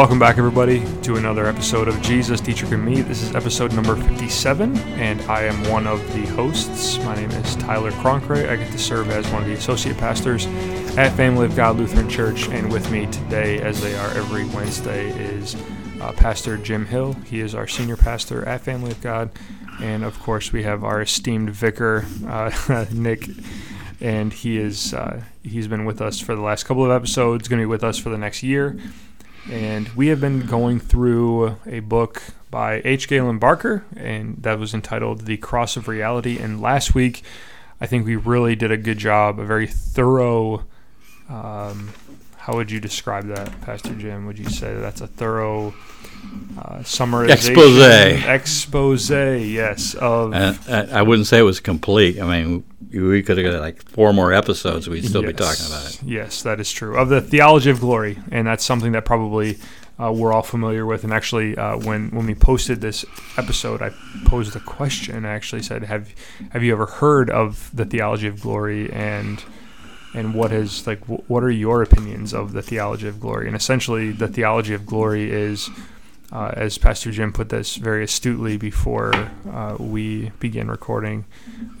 Welcome back, everybody, to another episode of Jesus, Teacher, and Me. This is episode number 57, and I am one of the hosts. My name is Tyler Cronkright. I get to serve as one of the associate pastors at Family of God Lutheran Church, and with me today, as they are every Wednesday, is uh, Pastor Jim Hill. He is our senior pastor at Family of God, and of course, we have our esteemed vicar, uh, Nick and he is uh, he's been with us for the last couple of episodes. Going to be with us for the next year, and we have been going through a book by H. Gaylon Barker, and that was entitled "The Cross of Reality." And last week, I think we really did a good job, a very thorough. Um, how would you describe that, Pastor Jim? Would you say that's a thorough uh, summarization? Expose. Expose, yes. Of Uh, uh, I wouldn't say it was complete. I mean, we could have got like four more episodes. We'd still be talking about it. Yes, that is true. Of the theology of glory, and that's something that probably uh, we're all familiar with. And actually, uh, when when we posted this episode, I posed a question. I actually said, "Have have you ever heard of the theology of glory?" and and what is like wh- what are your opinions of the theology of glory? And essentially, the theology of glory is. Uh, as Pastor Jim put this very astutely before uh, we began recording,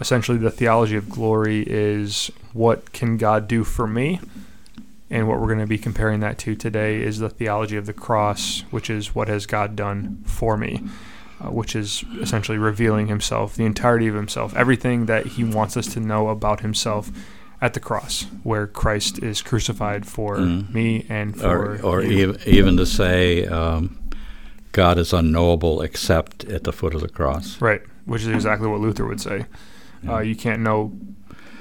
essentially the theology of glory is what can God do for me? And what we're going to be comparing that to today is the theology of the cross, which is what has God done for me, uh, which is essentially revealing himself, the entirety of himself, everything that he wants us to know about himself at the cross, where Christ is crucified for Mm. me and for Or, or you. ev- even to say um, God is unknowable except at the foot of the cross. Right, which is exactly what Luther would say. Uh, you can't know,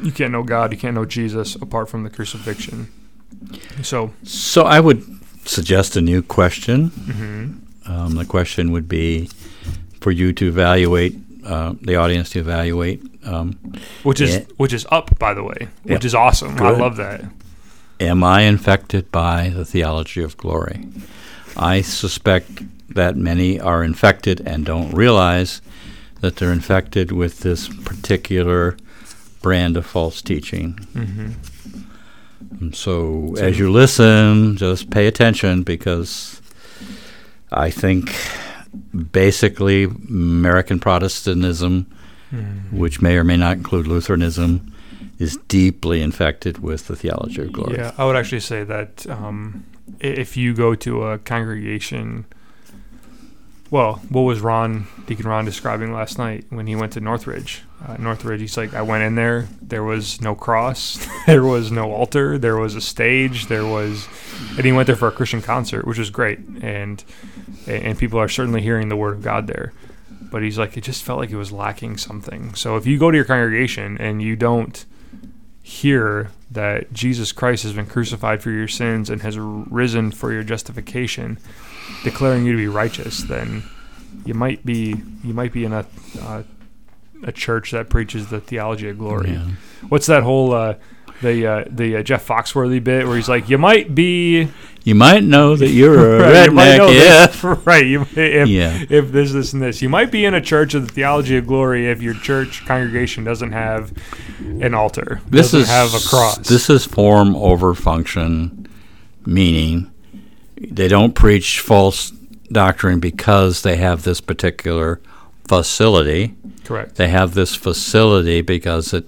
you can't know God, you can't know Jesus apart from the crucifixion. So, So I would suggest a new question. mhm, Um, the question would be for you to evaluate, uh, the audience to evaluate. Um, which is Yeah. which is up, by the way, which Yeah. is awesome. I love that. Am I infected by the theology of glory? I suspect that many are infected and don't realize that they're infected with this particular brand of false teaching. Mm-hmm. So, as you listen, just pay attention because I think basically American Protestantism, which may or may not include Lutheranism, is deeply infected with the theology of glory. Yeah, I would actually say that um, if you go to a congregation, well, what was Ron Deacon Ron describing last night when he went to Northridge? Uh, Northridge, he's like, I went in there. There was no cross. there was no altar. There was a stage. There was, and he went there for a Christian concert, which was great, and and people are certainly hearing the word of God there. But he's like, it just felt like it was lacking something. So if you go to your congregation and you don't hear that Jesus Christ has been crucified for your sins and has risen for your justification, declaring you to be righteous, then you might be you might be in a uh, a church that preaches the theology of glory. Yeah. What's that whole uh, the uh, the uh, Jeff Foxworthy bit where he's like, you might be You might know that you're a Right, you might redneck if. this- right? You, if, Yeah. if this, this, and this, you might be in a church of the theology of glory if your church congregation doesn't have an altar, This is have a cross. This is form over function, meaning they don't preach false doctrine because they have this particular facility. correct. They have this facility because it,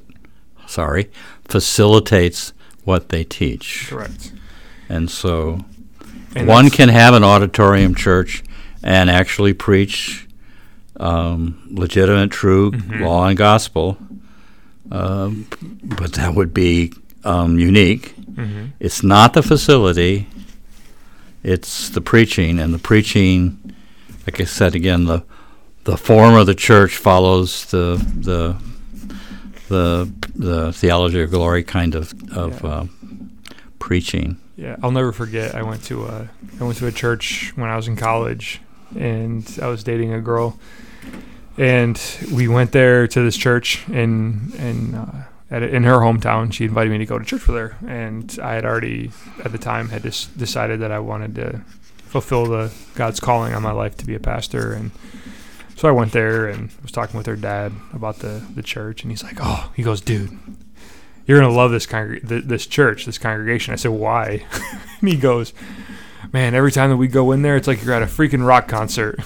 sorry, facilitates what they teach. Correct. And so And one that's- can have an auditorium church and actually preach um, legitimate, true Mhm. law and gospel, um, but that would be um, unique. Mhm. It's not the facility; it's the preaching, and the preaching, like I said again, the the form of the church follows the the the the theology of glory kind of of Yeah. uh, preaching. Yeah, I'll never forget. I went to a I went to a church when I was in college, and I was dating a girl, and we went there to this church in in uh, at in her hometown. She invited me to go to church with her, and I had already at the time had just decided that I wanted to fulfill the God's calling on my life to be a pastor, and so I went there and was talking with her dad about the the church, and he's like, "Oh," he goes, "Dude." You're gonna love this congreg- th- this church, this congregation. I said, "Why?" and he goes, man, every time that we go in there, it's like you're at a freaking rock concert.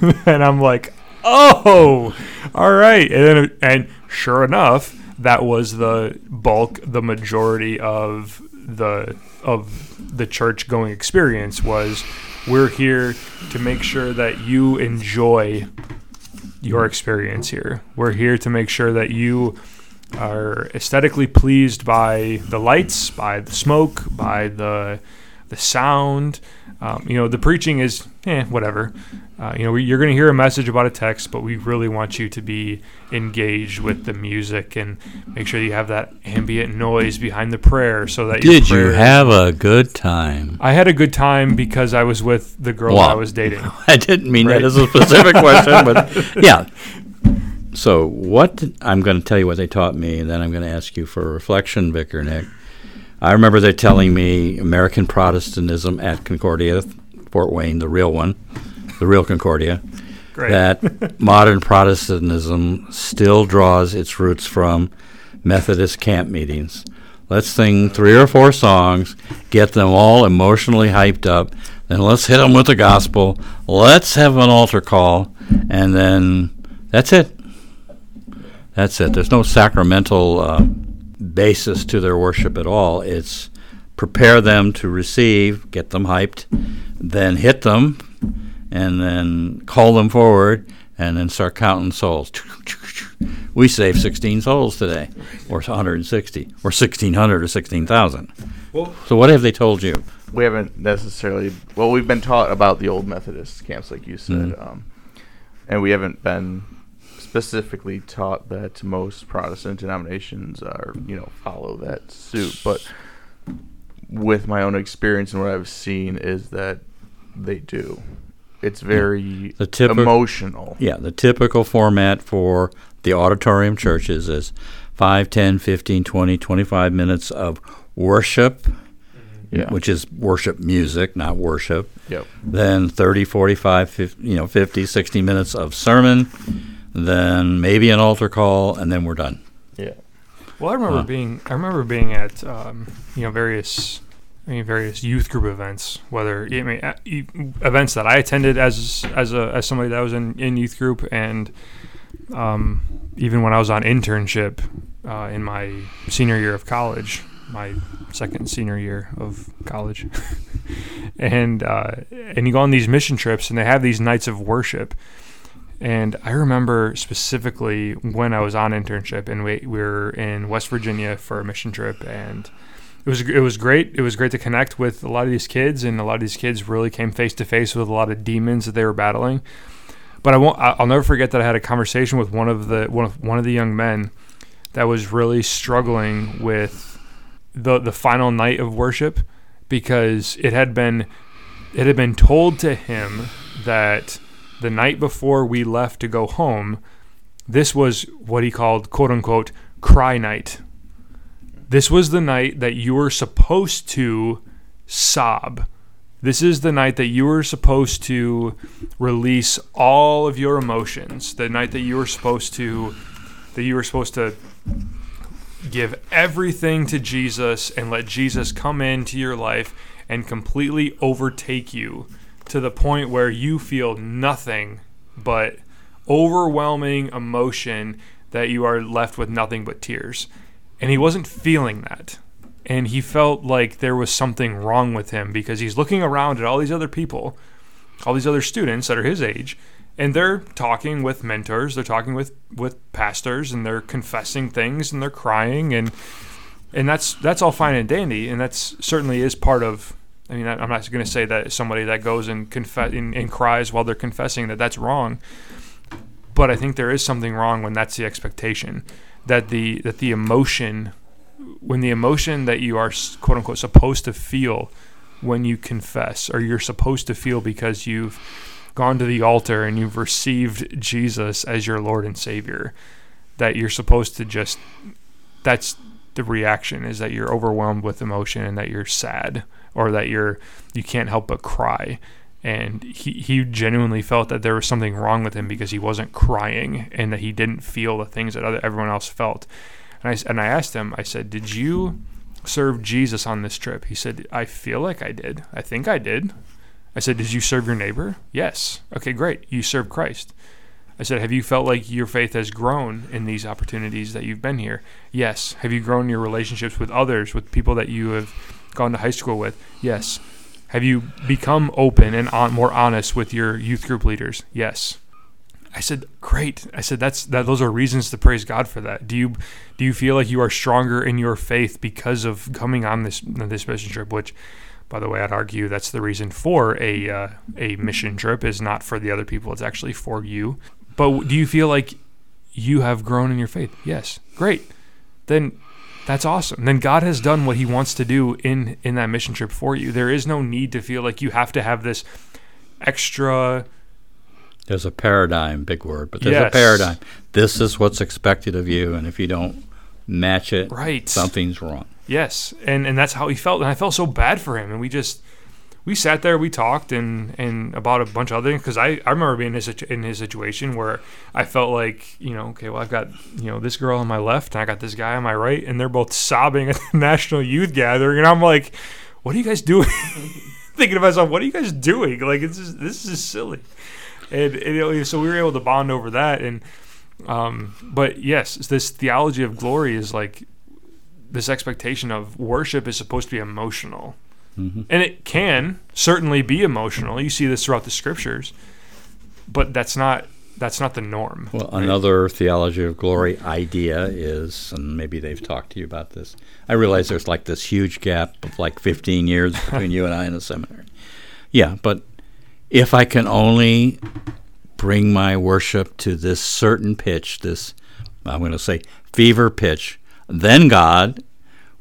and I'm like, oh, all right. And then, and sure enough, that was the bulk, the majority of the of the church going experience was we're here to make sure that you enjoy your experience here. We're here to make sure that you are aesthetically pleased by the lights, by the smoke, by the the sound. Um, you know, the preaching is eh, whatever. Uh, you know, you're going to hear a message about a text, but we really want you to be engaged with the music and make sure you have that ambient noise behind the prayer, so that. You Did you have a good time? I had a good time because I was with the girl well, I was dating. I didn't mean right? that as a specific question, but yeah. So what I'm going to tell you what they taught me, and then I'm going to ask you for a reflection, Vicar Nick. I remember they telling me American Protestantism at Concordia, Fort Wayne, the real one, the real Concordia, Great. that modern Protestantism still draws its roots from Methodist camp meetings. Let's sing three or four songs, get them all emotionally hyped up, then let's hit them with the gospel. Let's have an altar call, and then that's it. That's it. There's no sacramental. Uh, basis to their worship at all. It's prepare them to receive, get them hyped, then hit them, and then call them forward, and then start counting souls. We saved 16 souls today, or 160, or 1,600, or 16,000. Well, so what have they told you? We haven't necessarily. Well, we've been taught about the old Methodist camps, like you said, mm-hmm. um, and we haven't been specifically taught that most Protestant denominations are, you know, follow that suit. But with my own experience and what I've seen is that they do. It's very the typi- emotional. Yeah, the typical format for the auditorium churches is 5, 10, 15, 20, 25 minutes of worship, mm-hmm. yeah. which is worship music, not worship. Yep. Then 30, 45, 50, you know, 50, 60 minutes of sermon then maybe an altar call, and then we're done. Yeah. Well, I remember huh. being I remember being at um, you know various I mean various youth group events, whether I mean uh, events that I attended as as a as somebody that was in, in youth group, and um, even when I was on internship uh, in my senior year of college, my second senior year of college, and uh, and you go on these mission trips, and they have these nights of worship and I remember specifically when I was on internship and we, we were in West Virginia for a mission trip and it was it was great. It was great to connect with a lot of these kids and a lot of these kids really came face to face with a lot of demons that they were battling. But I won't I'll never forget that I had a conversation with one of the one of one of the young men that was really struggling with the the final night of worship because it had been it had been told to him that the night before we left to go home, this was what he called quote unquote cry night. This was the night that you were supposed to sob. This is the night that you were supposed to release all of your emotions. The night that you were supposed to that you were supposed to give everything to Jesus and let Jesus come into your life and completely overtake you to the point where you feel nothing but overwhelming emotion that you are left with nothing but tears. And he wasn't feeling that. And he felt like there was something wrong with him because he's looking around at all these other people, all these other students that are his age, and they're talking with mentors, they're talking with with pastors and they're confessing things and they're crying and and that's that's all fine and dandy and that's certainly is part of I mean, I'm not going to say that somebody that goes and confess and, and cries while they're confessing that that's wrong, but I think there is something wrong when that's the expectation that the that the emotion when the emotion that you are quote unquote supposed to feel when you confess or you're supposed to feel because you've gone to the altar and you've received Jesus as your Lord and Savior that you're supposed to just that's the reaction is that you're overwhelmed with emotion and that you're sad or that you're you can't help but cry and he, he genuinely felt that there was something wrong with him because he wasn't crying and that he didn't feel the things that other, everyone else felt and I, and I asked him I said did you serve Jesus on this trip? He said, I feel like I did. I think I did. I said, Did you serve your neighbor? Yes. Okay, great. You serve Christ. I said, Have you felt like your faith has grown in these opportunities that you've been here? Yes. Have you grown your relationships with others, with people that you have gone to high school with? Yes. Have you become open and on, more honest with your youth group leaders? Yes. I said, "Great." I said, "That's that. Those are reasons to praise God for that." Do you do you feel like you are stronger in your faith because of coming on this this mission trip? Which, by the way, I'd argue that's the reason for a uh, a mission trip is not for the other people. It's actually for you. But do you feel like you have grown in your faith? Yes. Great. Then that's awesome. Then God has done what He wants to do in in that mission trip for you. There is no need to feel like you have to have this extra There's a paradigm, big word, but there's a paradigm. This is what's expected of you, and if you don't match it, Right. something's wrong. Yes, and and that's how he felt, and I felt so bad for him, and we just we sat there, we talked, and and about a bunch of other things because I I remember being in his in his situation where I felt like you know okay well I've got you know this girl on my left and I got this guy on my right, and they're both sobbing at the national youth gathering, and I'm like, what are you guys doing? Thinking to myself, what are you guys doing? Like it's just, this is silly, and, and so we were able to bond over that, and um, but yes, this theology of glory is like this expectation of worship is supposed to be emotional. Mhm. And it can certainly be emotional. You see this throughout the scriptures. But that's not that's not the norm. Well, right? another theology of glory idea is, and maybe they've talked to you about this. I realize there's like this huge gap of like 15 years between you and I in the seminary. Yeah, but if I can only bring my worship to this certain pitch, this, I'm going to say, fever pitch, then God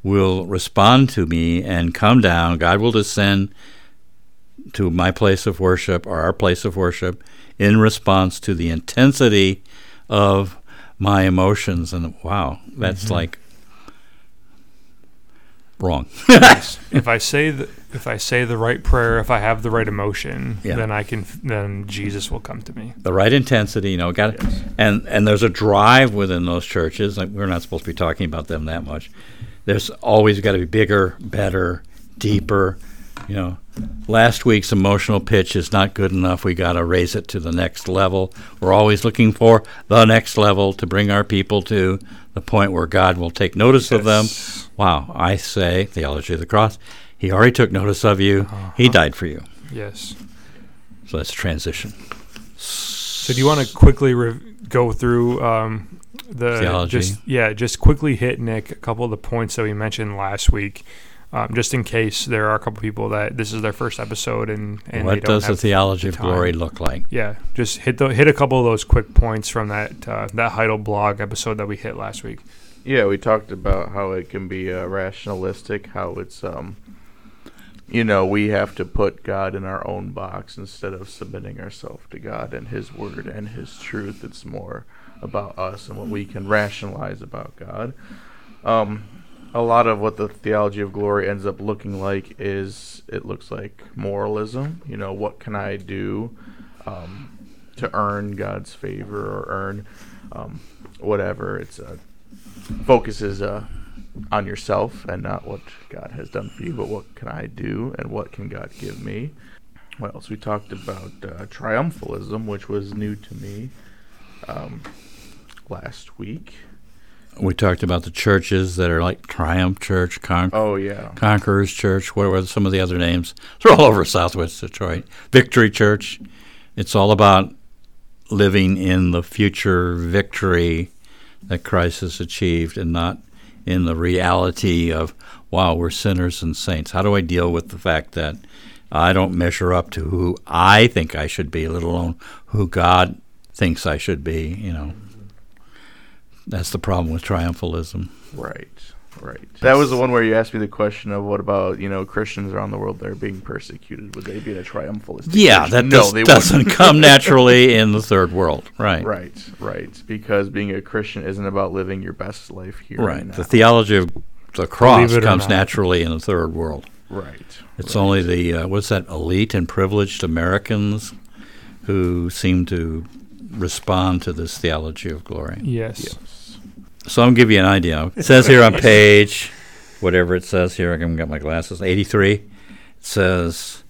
will respond to me and come down. God will descend to my place of worship or our place of worship in response to the intensity of my emotions. And wow, that's Mm-hmm. like wrong. If I say the if I say the right prayer, if I have the right emotion, Yeah. then I can then Jesus will come to me. the right intensity, you know, got Yes. and and there's a drive within those churches. Like we're not supposed to be talking about them that much. There's always got to be bigger, better, deeper. You know, last week's emotional pitch is not good enough. We got to raise it to the next level. We're always looking for the next level to bring our people to the point where God will take notice of them. Wow, I say theology of the cross. He already took notice of you. He Uh-huh. died for you. Yes. So that's transition. So do you want to quickly re- go through um, the Theology. Just, yeah, just quickly hit Nick a couple of the points that we mentioned last week, um, just in case there are a couple people that this is their first episode and, and they what don't does the theology the of glory look like? Yeah, just hit the hit a couple of those quick points from that uh, that Heidel blog episode that we hit last week. Yeah, we talked about how it can be uh, rationalistic, how it's um, you know, we have to put God in our own box instead of submitting ourselves to God and His Word and His truth. It's more about us and what we can rationalize about God. Um, a lot of what the theology of glory ends up looking like is it looks like moralism. You know, what can I do um, to earn God's favor or earn um, whatever? It's uh, focuses uh, on yourself and not what God has done for you, but what can I do and what can God give me? What else? We talked about uh, triumphalism, which was new to me um, last week. We talked about the churches that are like Triumph Church, Con- Oh yeah, Conquerors Church. What were some of the other names? They're all over Southwest Detroit. Victory Church. It's all about living in the future victory that Christ has achieved and not in the reality of, wow, we're sinners and saints. How do I deal with the fact that I don't measure up to who I think I should be, let alone who God thinks I should be, you know? That's the problem with triumphalism. right, right. That was the one where you asked me the question of what about you know Christians around the world that are being persecuted? Would they be in a triumphalist? Yeah, that no, does, they doesn't wouldn't. come naturally in the third world, right? Right, right. Because being a Christian isn't about living your best life here. Right. and The theology of the cross comes not. naturally in the third world. right. It's right. only the uh, what's that elite and privileged Americans who seem to respond to this theology of glory. Yes. Yes. So I'm gonna give you an idea. It says here on page whatever it says here. I haven't got my glasses. 83 it says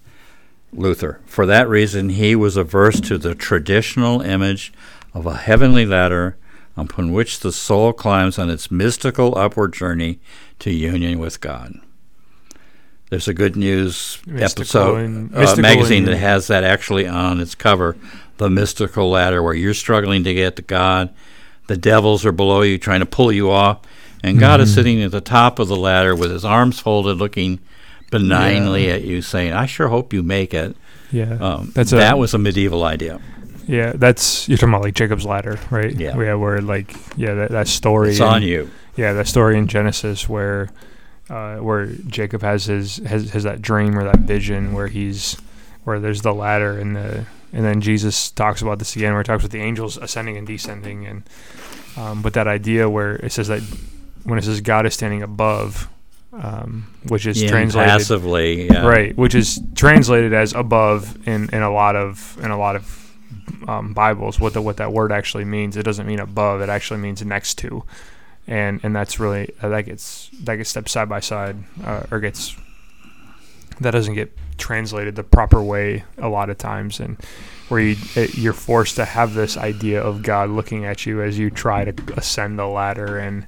Luther. For that reason, he was averse to the traditional image of a heavenly ladder upon which the soul climbs on its mystical upward journey to union with God. There's a good news Mystical episode and- uh, magazine that has that actually on its cover, the mystical ladder, where you're struggling to get to God. The devils are below you, trying to pull you off, and God Mm-hmm. is sitting at the top of the ladder with his arms folded, looking benignly at you, saying, "I sure hope you make it." Yeah, Um, That's a- that was a medieval idea. yeah. That's you're talking about like Jacob's ladder, right? Yeah. yeah. Where like yeah, that, that story. It's in- on you. Yeah, that story in Genesis where uh, where Jacob has his has, has that dream or that vision where he's where there's the ladder and the and then Jesus talks about this again where he talks about the angels ascending and descending and um, but that idea where it says that when it says God is standing above, um, which is translated passively. Yeah. right, which is translated as above in, in a lot of in a lot of um, Bibles. What the what that word actually means, it doesn't mean above. It actually means next to, and and that's really uh, that gets that gets stepped side by side uh, or gets that doesn't get translated the proper way a lot of times, and where you, eh, you're forced to have this idea of God looking at you as you try to ascend the ladder and.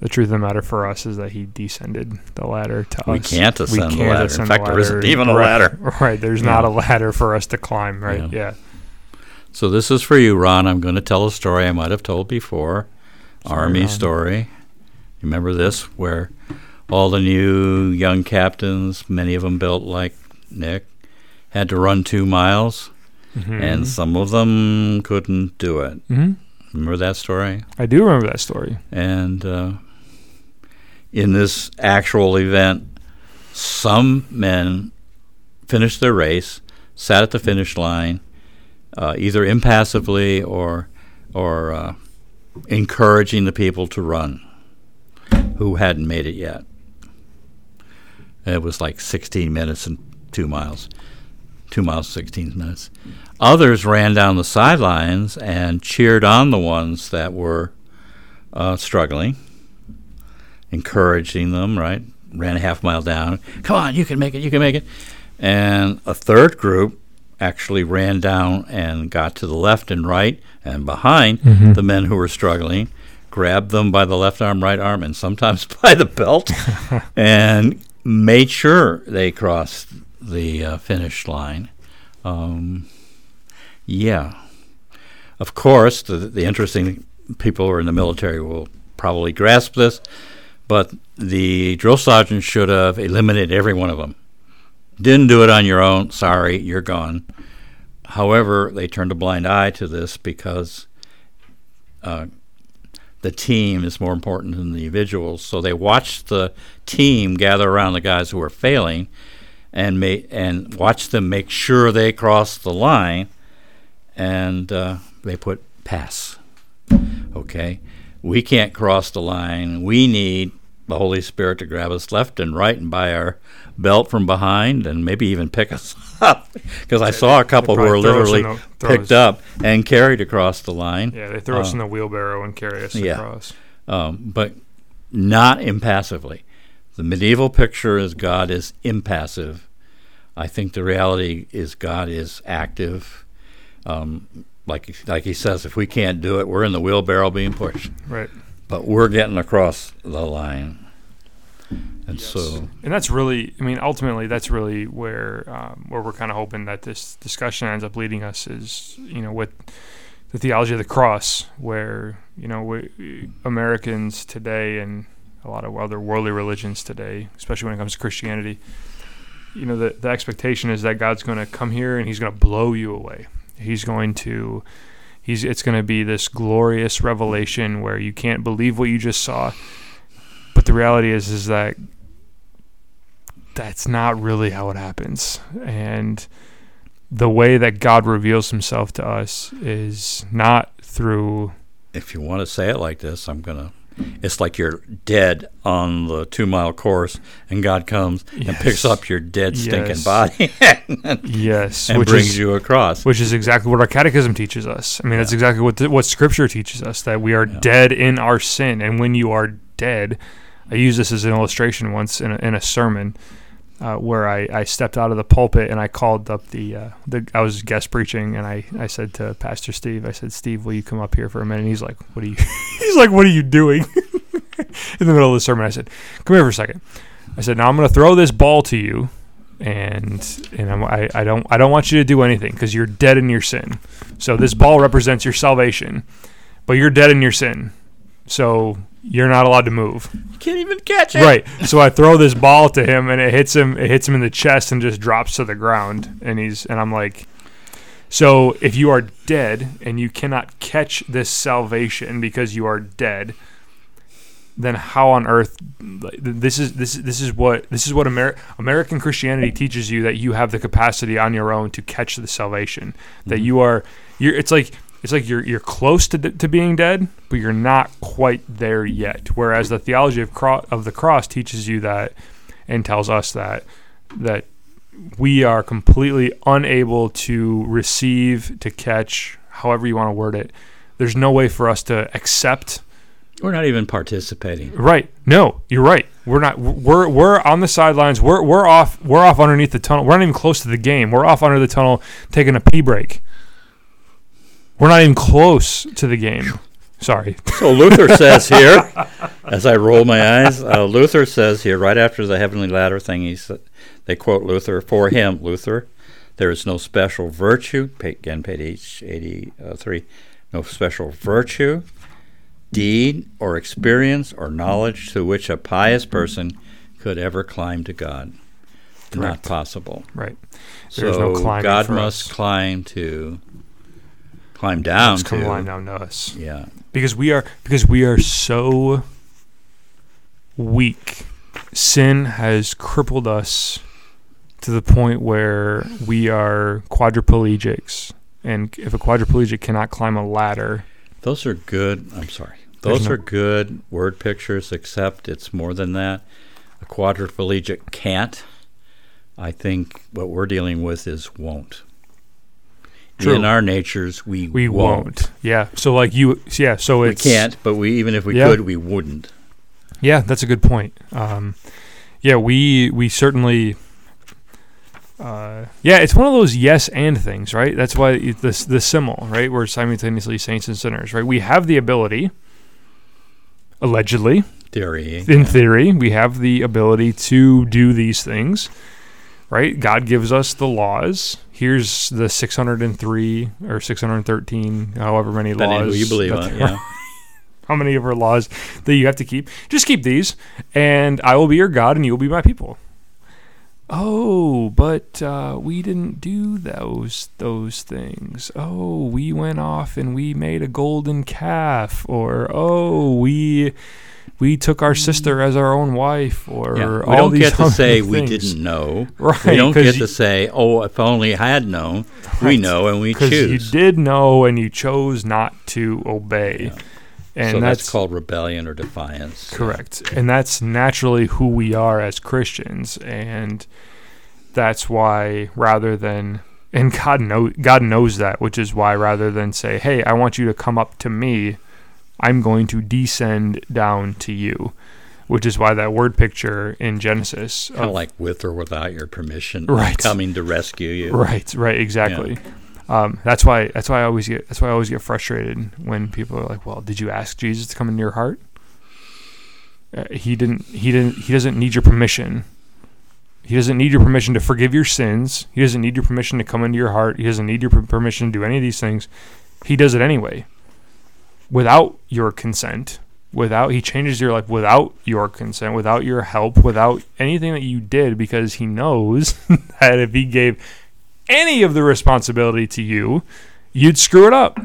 The truth of the matter for us is that he descended the ladder to We us. can't ascend the ladder. In fact, the there isn't even a Right, ladder. Right. There's Yeah. not a ladder for us to climb. Right. Yeah. Yeah. So this is for you, Ron. I'm going to tell a story I might have told before. Sorry, Army Ron. story. You remember this, where all the new young captains, many of them built like Nick, had to run two miles, Mhm. and some of them couldn't do it. Mhm. Remember that story? I do remember that story. And uh, in this actual event, some men finished their race, sat at the finish line, uh, either impassively or or uh, encouraging the people to run who hadn't made it yet. It was like 16 minutes and two miles, two miles, 16 minutes. Others ran down the sidelines and cheered on the ones that were uh, struggling, encouraging them, right? Ran a half mile down. Come on, you can make it, you can make it. And a third group actually ran down and got to the left and right and behind Mhm. the men who were struggling, grabbed them by the left arm, right arm, and sometimes by the belt, and made sure they crossed the uh, finish line. Um, yeah. Of course, the, the interesting people who are in the military will probably grasp this, but the drill sergeant should have eliminated every one of them. Didn't do it on your own. Sorry, you're gone. However, they turned a blind eye to this because uh, the team is more important than the individuals. So they watched the team gather around the guys who were failing and ma- and watch them make sure they crossed the line, and uh, they put pass. Okay, we can't cross the line. We need the Holy Spirit to grab us left and right and by our belt from behind, and maybe even pick us up. Because I saw a couple who were probably throw us in literally the- picked us- up and carried across the line. Yeah. They throw us Uh, in the wheelbarrow and carry us yeah. across. um, but not impassively. The medieval picture is God is impassive. I think the reality is God is active. Um, like like he says, if we can't do it, we're in the wheelbarrow being pushed, Right. But we're getting across the line. And so, And that's really, I mean, ultimately, that's really where um, where we're kind of hoping that this discussion ends up leading us is, you know, with the theology of the cross, where you know we, Americans today and a lot of other worldly religions today, especially when it comes to Christianity, you know, the the expectation is that God's going to come here and He's going to blow you away. He's going to He's it's going to be this glorious revelation where you can't believe what you just saw. But the reality is is that that's not really how it happens. And the way that God reveals himself to us is not through if you want to say it like this, I'm gonna. It's like you're dead on the two mile course, and God comes and picks up your dead, stinking Yes. body and, yes, and which brings is you across. which is exactly what our catechism teaches us. I mean, that's exactly what the, what Scripture teaches us that we are Yeah. dead in our sin, and when you are dead, I used this as an illustration once in a, in a sermon uh, where I, I stepped out of the pulpit and I called up the uh, the I was guest preaching and I, I said to Pastor Steve I said Steve will you come up here for a minute? And he's like what are you he's like what are you doing? In the middle of the sermon I said come here for a second. I said now I'm going to throw this ball to you and and I'm, I I don't I don't want you to do anything because you're dead in your sin. So this ball represents your salvation but you're dead in your sin. So you're not allowed to move. You can't even catch it. Right. So I throw this ball to him and it hits him it hits him in the chest and just drops to the ground and he's and I'm like so if you are dead and you cannot catch this salvation because you are dead then how on earth this is this is this is what this is what Amer- American Christianity teaches you that you have the capacity on your own to catch the salvation that Mm-hmm. you are you're it's like it's like you're you're close to, to being dead, but you're not quite there yet. Whereas the theology of cro- of the cross teaches you that and tells us that that we are completely unable to receive, to catch, however you want to word it. There's no way for us to accept. We're not even participating. Right? No, you're right. We're not. We're we're on the sidelines. We're we're off. We're off underneath the tunnel. We're not even close to the game. We're off under the tunnel, taking a pee break. We're not even close to the game. Sorry. So Luther says here, as I roll my eyes, uh, Luther says here, right after the heavenly ladder thing, he sa- they quote Luther, for him, Luther, there is no special virtue, again, page 83, no special virtue, deed, or experience, or knowledge to which a pious person could ever climb to God. Not possible. Right. There's no so climbing God must us. climb to, climb down Just come to, line down to us. yeah. because we are because we are so weak sin has crippled us to the point where we are quadriplegics and if a quadriplegic cannot climb a ladder Those are good. I'm sorry. Those no- are good word pictures, except it's more than that. A quadriplegic can't. I think what we're dealing with is won't. True. In our natures, we, we won't, yeah so like you yeah so We can't, but we even if we Yeah. could, we wouldn't. Yeah, that's a good point. Um, yeah, we we certainly. Uh, yeah, it's one of those yes and things, right? That's why it- this the symbol, right? We're simultaneously saints and sinners, right? We have the ability, allegedly, Theory. in theory, we have the ability to do these things, right? God gives us the laws. Here's the 603 or 613, however many Depending laws. you believe on. Yeah. how many of our laws that you have to keep. Just keep these, and I will be your God, and you will be my people. Oh, but uh, we didn't do those those things. Oh, we went off and we made a golden calf, or oh, we we took our sister as our own wife, or Yeah. We all don't these get to say we didn't know. Right? We don't get you- to say, "Oh, if only I had known." We know, and we because you did know and you chose not to obey, Yeah. and so that's, that's called rebellion or defiance. Correct. And that's naturally who we are as Christians. And that's why rather than and God know God knows that, which is why rather than say, Hey, I want you to come up to me, I'm going to descend down to you. Which is why that word picture in Genesis Kind of- like with or without your permission, Right. coming to rescue you. Right, right, exactly. Um, that's why that's why I always get that's why I always get frustrated when people are like, "Well, did you ask Jesus to come into your heart?" Uh, he didn't. He didn't. He doesn't need your permission. He doesn't need your permission to forgive your sins. He doesn't need your permission to come into your heart. He doesn't need your permission to do any of these things. He does it anyway, without your consent. Without he changes your life without your consent, without your help, without anything that you did, because he knows that if he gave any of the responsibility to you, you'd screw it up.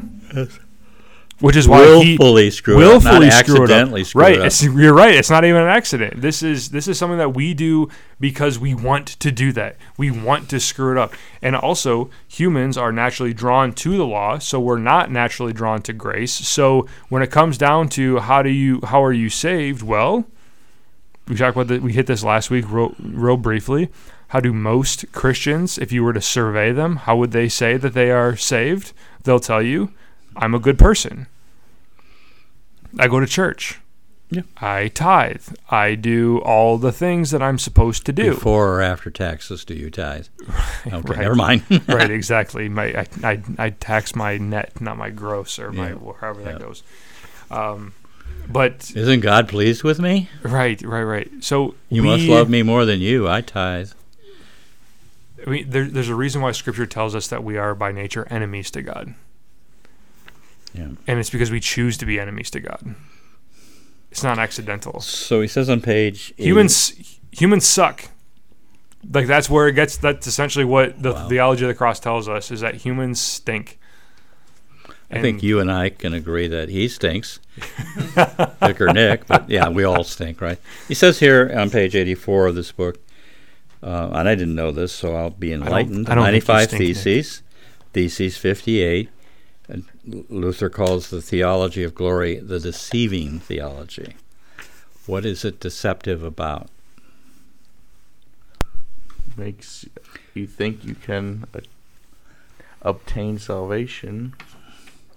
Which is why he willfully screw it up, not willfully screw it up. accidentally screw right? it up. It's, you're right. It's not even an accident. This is this is something that we do because we want to do that. We want to screw it up. And also, humans are naturally drawn to the law, so we're not naturally drawn to grace. So when it comes down to how do you how are you saved? Well, we talked about that. We hit this last week real, real briefly. How do most Christians, if you were to survey them, how would they say that they are saved? They'll tell you, I'm a good person. I go to church. Yeah. I tithe. I do all the things that I'm supposed to do. Before or after taxes do you tithe? Okay, Right. never mind. right, exactly. My I, I I tax my net, not my gross, or my Yeah. however that Yeah. goes. Um, but Isn't God pleased with me? right, right, right. So You we, must love me more than you. I tithe. I mean, there, there's a reason why Scripture tells us that we are by nature enemies to God, Yeah. and it's because we choose to be enemies to God. It's not accidental. So he says on page eight- Humans humans suck. Like that's where it gets. That's essentially what the Wow. theology of the cross tells us: is that humans stink. I think you and I can agree that he stinks. Dick or Nick, but yeah, we all stink, right? He says here on page 84 of this book, uh, and I didn't know this, so I'll be enlightened. I don't think you 95 stink, Nick. Theses, Theses 58. Luther calls the theology of glory the deceiving theology. What is it deceptive about? Makes you think you can uh, obtain salvation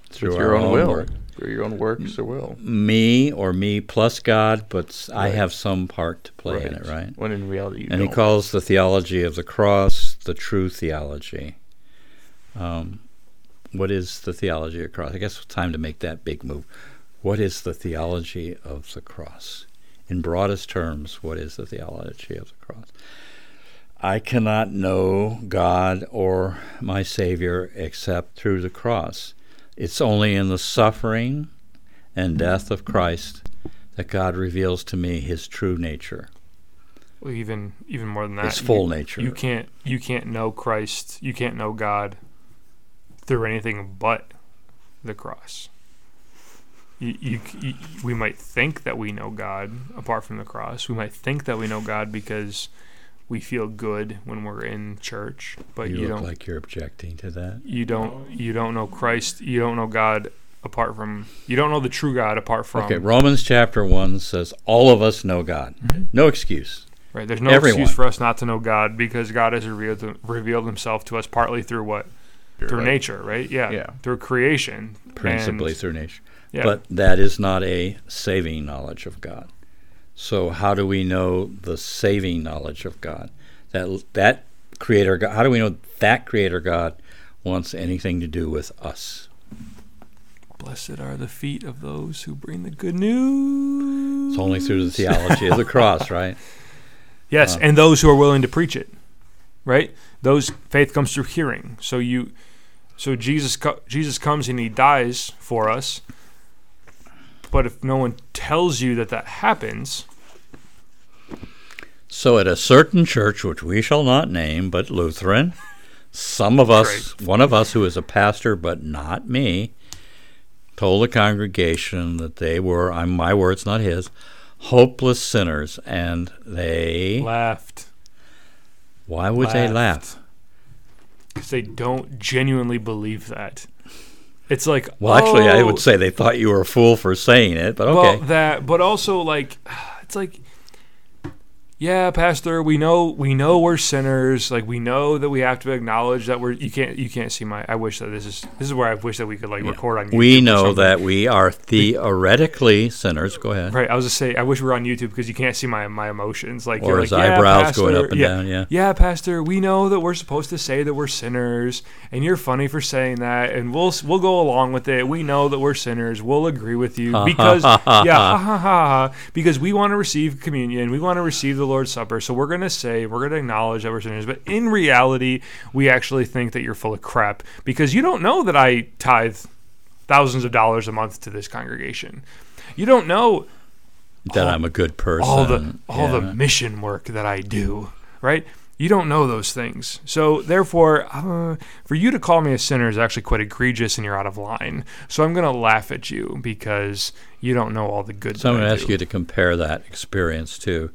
Through your own, own will, work. through your own works or will. Me or me plus God, but s- I Right. have some part to play in it, right? When in reality, you and he don't. calls the theology of the cross the true theology. Um, what is the theology of the cross? I guess it's time to make that big move. What is the theology of the cross? In broadest terms, what is the theology of the cross? I cannot know God or my Savior except through the cross. It's only in the suffering and death of Christ that God reveals to me his true nature, Well, even even more than that, his full you, nature. You can't you can't know Christ. You can't know God through anything but the cross. You, you, you, we might think that we know God apart from the cross. We might think that we know God because we feel good when we're in church, but you, you, look don't. like you're objecting to that. you don't. You don't know Christ. You don't know God apart from. You don't know the true God apart from. Okay, Romans chapter 1 says all of us know God. Mhm. No excuse. Right. There's no Everyone. excuse for us not to know God because God has revealed revealed Himself to us partly through what through Right. nature, right? Yeah. Yeah. Through creation. Principally And- through nature. yeah. But that is not a saving knowledge of God. So how do we know the saving knowledge of God? That that creator God, how do we know that creator God wants anything to do with us? Blessed are the feet of those who bring the good news. It's only through the theology of the cross, right? Yes, Uh, and those who are willing to preach it, right? Those faith comes through hearing. So you, so Jesus, co- Jesus comes and he dies for us. But if no one tells you that that happens, So at a certain church, which we shall not name, but Lutheran, some of us, one of us who is a pastor, but not me, told the congregation that they were, I'm my words, not his, hopeless sinners, and they, laughed why would they laugh? Because they don't genuinely believe that. It's like, Well, actually, I oh, would say they thought you were a fool for saying it, but okay. Well, that, but also like, it's like, yeah, Pastor, we know we know we're sinners. Like we know that we have to acknowledge that we're. You can't you can't see my. I wish that this is this is where I wish that we could like Yeah. record on. YouTube we know that we are theoretically sinners. Go ahead. Right, I was just say I wish we were on YouTube because you can't see my my emotions. Like Or you're his like, yeah, eyebrows going up and yeah, down, yeah. Yeah, Pastor, we know that we're supposed to say that we're sinners, and you're funny for saying that, and we'll we'll go along with it. We know that we're sinners. We'll agree with you because yeah, ha ha ha, ha, because we want to receive communion, we want to receive the Lord's Supper. So we're gonna say we're gonna acknowledge that we're sinners, but in reality, we actually think that you're full of crap because you don't know that I tithe thousands of dollars a month to this congregation. You don't know That all- I'm a good person. all the all the mission work that I do, right? You don't know those things. So therefore, uh, for you to call me a sinner is actually quite egregious and you're out of line. So I'm going to laugh at you because you don't know all the good So I'm going to ask do. you to compare that experience too.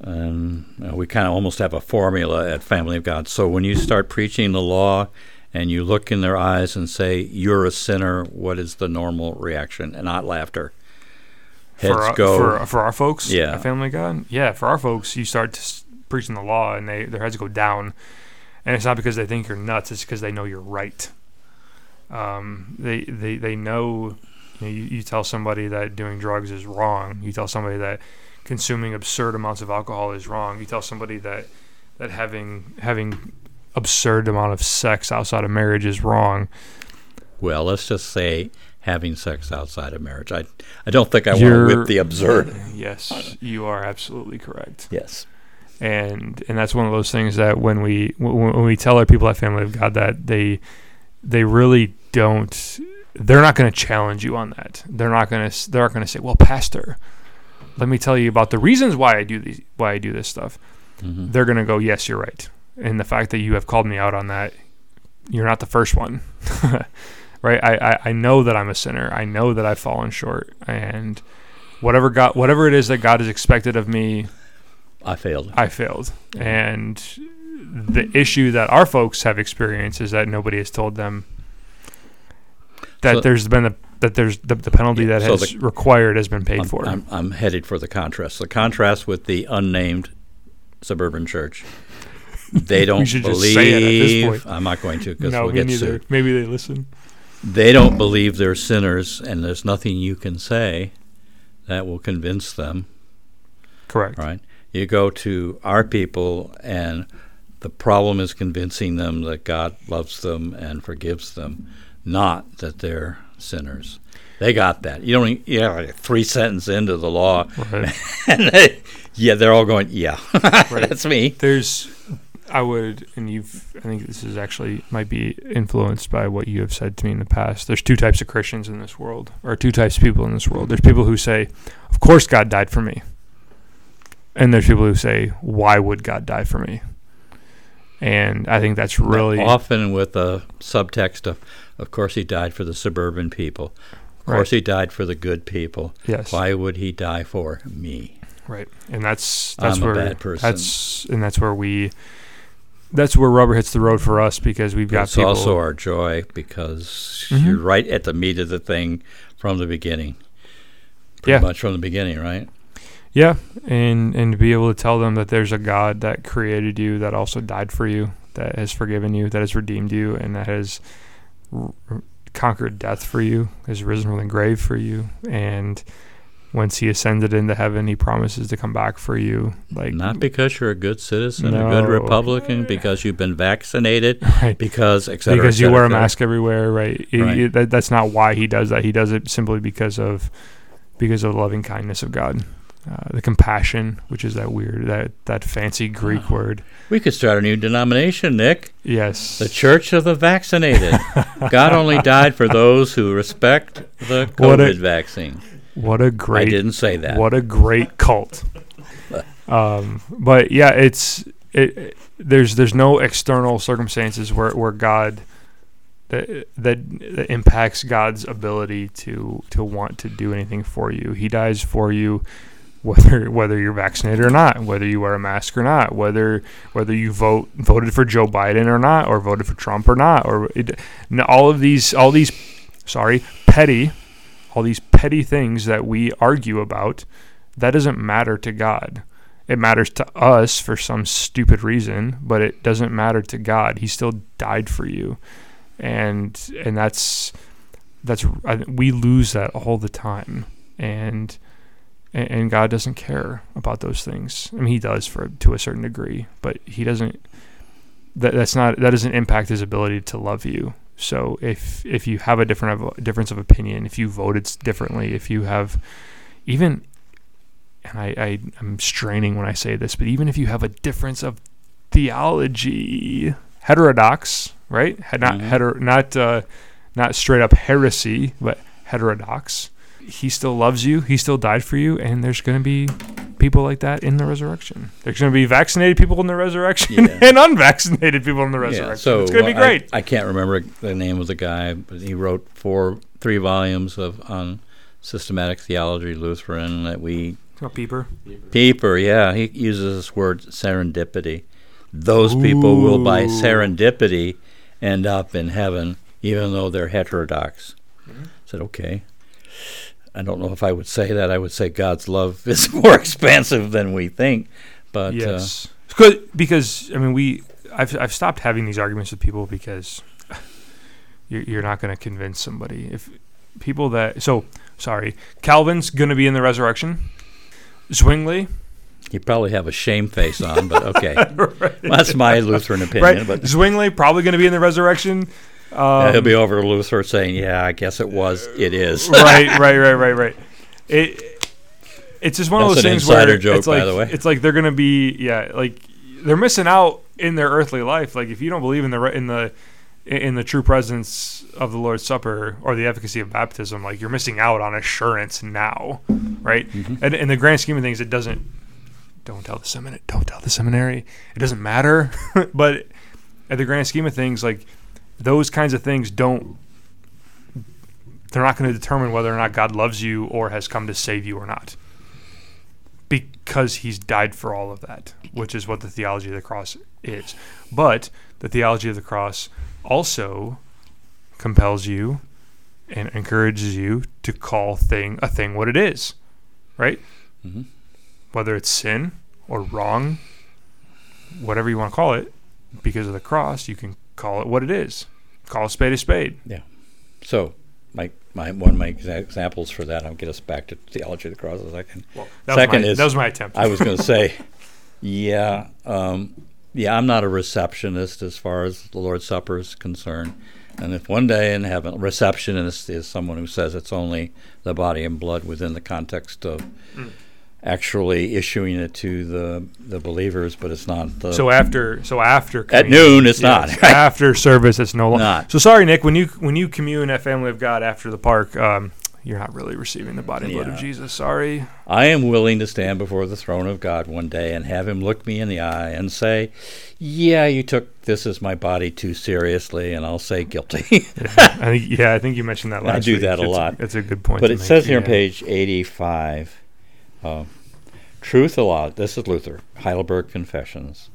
And you know, we kind of almost have a formula at Family of God. So when you start preaching the law and you look in their eyes and say, You're a sinner, what is the normal reaction? And not laughter. Heads for, our, go. for, for our folks, Yeah. at Family of God, yeah, for our folks, you start to preaching the law and they their heads go down, and it's not because they think you're nuts; it's because they know you're right. Um, they they they know You, know, you, you tell somebody that doing drugs is wrong. You tell somebody that consuming absurd amounts of alcohol is wrong. You tell somebody that that having having absurd amount of sex outside of marriage is wrong. Well, let's just say having sex outside of marriage. I I don't think I want to whip the absurd. Yes, you are absolutely correct. Yes. And and that's one of those things that when we when we tell our people at Family of God that they they really don't they're not going to challenge you on that. They're not going to they're not going to say, "Well, pastor, let me tell you about the reasons why I do these why I do this stuff." Mm-hmm. They're going to go, "Yes, you're right." And the fact that you have called me out on that, you're not the first one. right? I, I, I know that I'm a sinner. I know that I've fallen short, and whatever God, whatever it is that God has expected of me, I failed. I failed, and the issue that our folks have experienced is that nobody has told them that so, there's been a that there's the, the penalty yeah, that so has the, required has been paid I'm, for. I'm, I'm headed for the contrast. The contrast with the unnamed suburban church. They don't believe. I'm not going to because no, we'll get neither. sued. Maybe they listen they don't believe they're sinners, and there's nothing you can say that will convince them. Correct. Right? You go to our people, and the problem is convincing them that God loves them and forgives them, not that they're sinners. They got that. You don't. You know, like three sentences into the law, right. and they, yeah, they're all going, yeah, right. that's me. There's I would, and you've, I think this is actually might be influenced by what you have said to me in the past. There's two types of Christians in this world, or two types of people in this world. There's people who say, Of course God died for me. And there's people who say, Why would God die for me? And I think that's really. Often with a subtext of, Of course he died for the suburban people. Of right. course he died for the good people. Yes. Why would he die for me? Right. And that's that's I'm where that's and that's where we that's where rubber hits the road for us because we've got. It's also our joy because mm-hmm. you're right at the meat of the thing from the beginning. Pretty yeah. much from the beginning, right? Yeah, and and to be able to tell them that there's a God that created you, that also died for you, that has forgiven you, that has redeemed you, and that has conquered death for you, has risen from the grave for you, and once he ascended into heaven, he promises to come back for you. Like not because you're a good citizen, no. a good Republican, because you've been vaccinated, right. because et cetera, because et you wear a mask everywhere, right? right. It, that, that's not why he does that. He does it simply because of because of the loving kindness of God. Uh, the compassion, which is that weird, that that fancy Greek word. We could start a new denomination, Nick. Yes. The Church of the Vaccinated. God only died for those who respect the COVID a, vaccine. What a great! I didn't say that. What a great cult. um, but yeah, it's it, it, There's there's no external circumstances where where God that, that that impacts God's ability to to want to do anything for you. He dies for you whether whether you're vaccinated or not, whether you wear a mask or not, whether whether you vote voted for Joe Biden or not, or voted for Trump or not, or it, all of these all these sorry petty all these petty things that we argue about, that doesn't matter to God. It matters to us for some stupid reason, but it doesn't matter to God. He still died for you. And and that's that's we lose that all the time. And and God doesn't care about those things. I mean, He does for to a certain degree, but He doesn't. That that's not that doesn't impact His ability to love you. So if if you have a different of, difference of opinion, if you voted differently, if you have even and I, I am straining when I say this, but even if you have a difference of theology, heterodox, right? Not mm-hmm. heter, not uh, not straight up heresy, but heterodox. He still loves you. He still died for you, and there's going to be people like that in the resurrection. There's going to be vaccinated people in the resurrection yeah. and unvaccinated people in the resurrection. Yeah, so it's going to be great. I, I, can't remember the name of the guy, but he wrote four, three volumes of on systematic theology Lutheran that we. Oh, Pieper. Pieper, yeah, he uses this word serendipity. Those Ooh. people will, by serendipity, end up in heaven, even though they're heterodox. Mm-hmm. I said, okay. I don't know if I would say that. I would say God's love is more expansive than we think. But uh, yes, uh, because I mean, we I've I've stopped having these arguments with people because you're, you're not going to convince somebody if people that so sorry, Calvin's going to be in the resurrection. Zwingli, You probably have a shame face on, but okay. Well, that's my Lutheran opinion. right? But Zwingli probably going to be in the resurrection. Um, yeah, he'll be over to Luther saying, "Yeah, I guess it was. It is." right, right, right, right, right. It it's just one of those things where joke, it's by like the way. it's like they're gonna be yeah like they're missing out in their earthly life. Like if you don't believe in the in the in the true presence of the Lord's Supper or the efficacy of baptism, like you're missing out on assurance now, right? Mm-hmm. And in the grand scheme of things, it doesn't. Don't tell the seminary. Don't tell the seminary. It doesn't matter. but at the grand scheme of things, like those kinds of things don't they're not going to determine whether or not God loves you or has come to save you or not. Because he's died for all of that, which is what the theology of the cross is. But the theology of the cross also compels you and encourages you to call thing a thing what it is. Right? Mhm. Whether it's sin or wrong, whatever you want to call it, because of the cross, you can call it what it is. Call a spade a spade. Yeah. So, my, my one of my exa- examples for that, I'll get us back to theology of the cross as I can. Well, that Second my, is- that was my attempt. I was going to say, yeah, um, yeah, I'm not a receptionist as far as the Lord's Supper is concerned. And if one day in heaven, a receptionist is someone who says it's only the body and blood within the context of Mm. Actually issuing it to the the believers, but it's not the. So after, so after at noon, it's yes, not. after service. It's no longer. So sorry, Nick. When you when you commune at Family of God after the park, um, you're not really receiving the body and blood of Jesus. Sorry. I am willing to stand before the throne of God one day and have Him look me in the eye and say, "Yeah, you took this as my body too seriously," and I'll say guilty. I think yeah, I think you mentioned that last. I do week. that a It's lot. It's a good point. But it make, says here on yeah. page 85, uh, truth allowed. This is Luther, Heidelberg Confessions,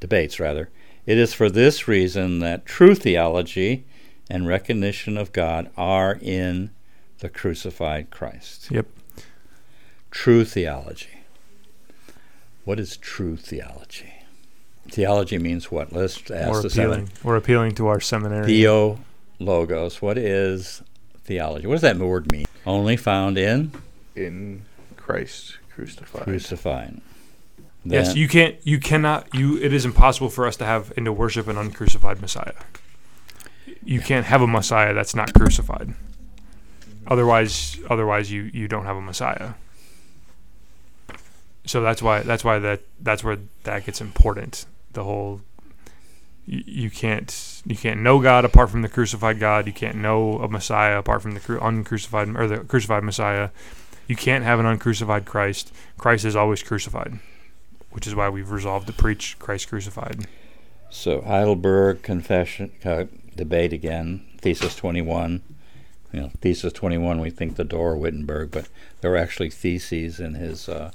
debates rather. It is for this reason that true theology and recognition of God are in the crucified Christ. Yep. True theology. What is true theology? Theology means what? Let's ask We're the appealing. seven. We're appealing to our seminary. Theo logos. What is theology? What does that word mean? Only found in in Christ crucified. crucified. yes, you can't. You cannot. You. It is impossible for us to have and to worship an uncrucified Messiah. You can't have a Messiah that's not crucified. Otherwise, otherwise you you don't have a Messiah. So that's why that's why that that's where that gets important. The whole you, you can't you can't know God apart from the crucified God. You can't know a Messiah apart from the cru- uncrucified or the crucified Messiah. You can't have an uncrucified Christ. Christ is always crucified, which is why we've resolved to preach Christ crucified. so Heidelberg confession uh, debate again. Thesis 21. You know, thesis 21. We think the door Wittenberg, but there were actually theses in his uh,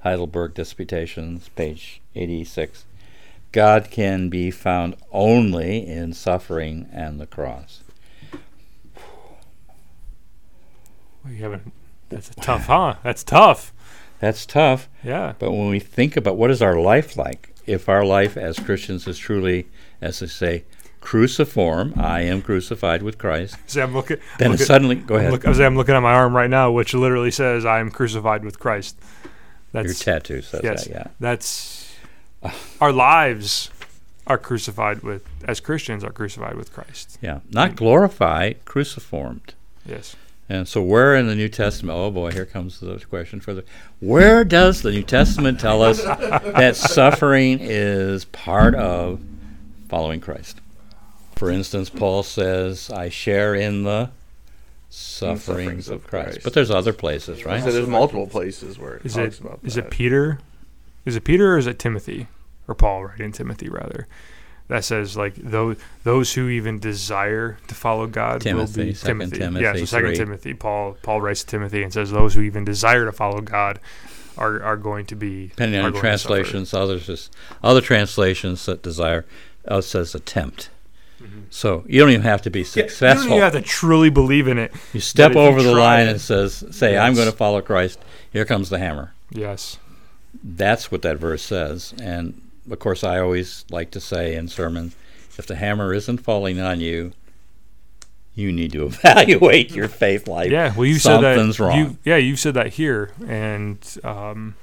Heidelberg disputations, page 86. God can be found only in suffering and the cross. We haven't. That's tough, huh? That's tough. That's tough. Yeah. But when we think about what is our life like, if our life as Christians is truly, as they say, cruciform, I am crucified with Christ, See, I'm looking. then look at- suddenly, go I'm ahead, Look, I was- I'm looking at my arm right now, which literally says, "I am crucified with Christ." That's, your tattoo says yes. that, yeah. that's our lives are crucified with as Christians are crucified with Christ. Yeah, not glorified, cruciformed. Yes. And so, where in the New Testament? Oh boy, here comes the question further. Where does the New Testament tell us that suffering is part of following Christ? For instance, Paul says, "I share in the sufferings, sufferings of of Christ." Christ. But there's other places, right? So there's multiple places where it Is talks it about is that. it Peter? Is it Peter or is it Timothy or Paul? Right in Timothy rather. That says like those those who even desire to follow God Timothy, will be Second Timothy. yeah, so Timothy Second. Timothy. Paul Paul writes to Timothy and says those who even desire to follow God are are going to be Depending on going to suffer. translations, others just other translations that desire uh, says attempt. So you don't even have to be Mm-hmm. Yeah, you have to truly believe in it. You step if you over the line it- and says, "Say, I'm going to follow Christ." Here comes the hammer. Yes. That's what that verse says. And of course, I always like to say in sermons, if the hammer isn't falling on you, you need to evaluate your faith life. Yeah, well, you said that. Something's wrong. You, yeah, you said that here, and um,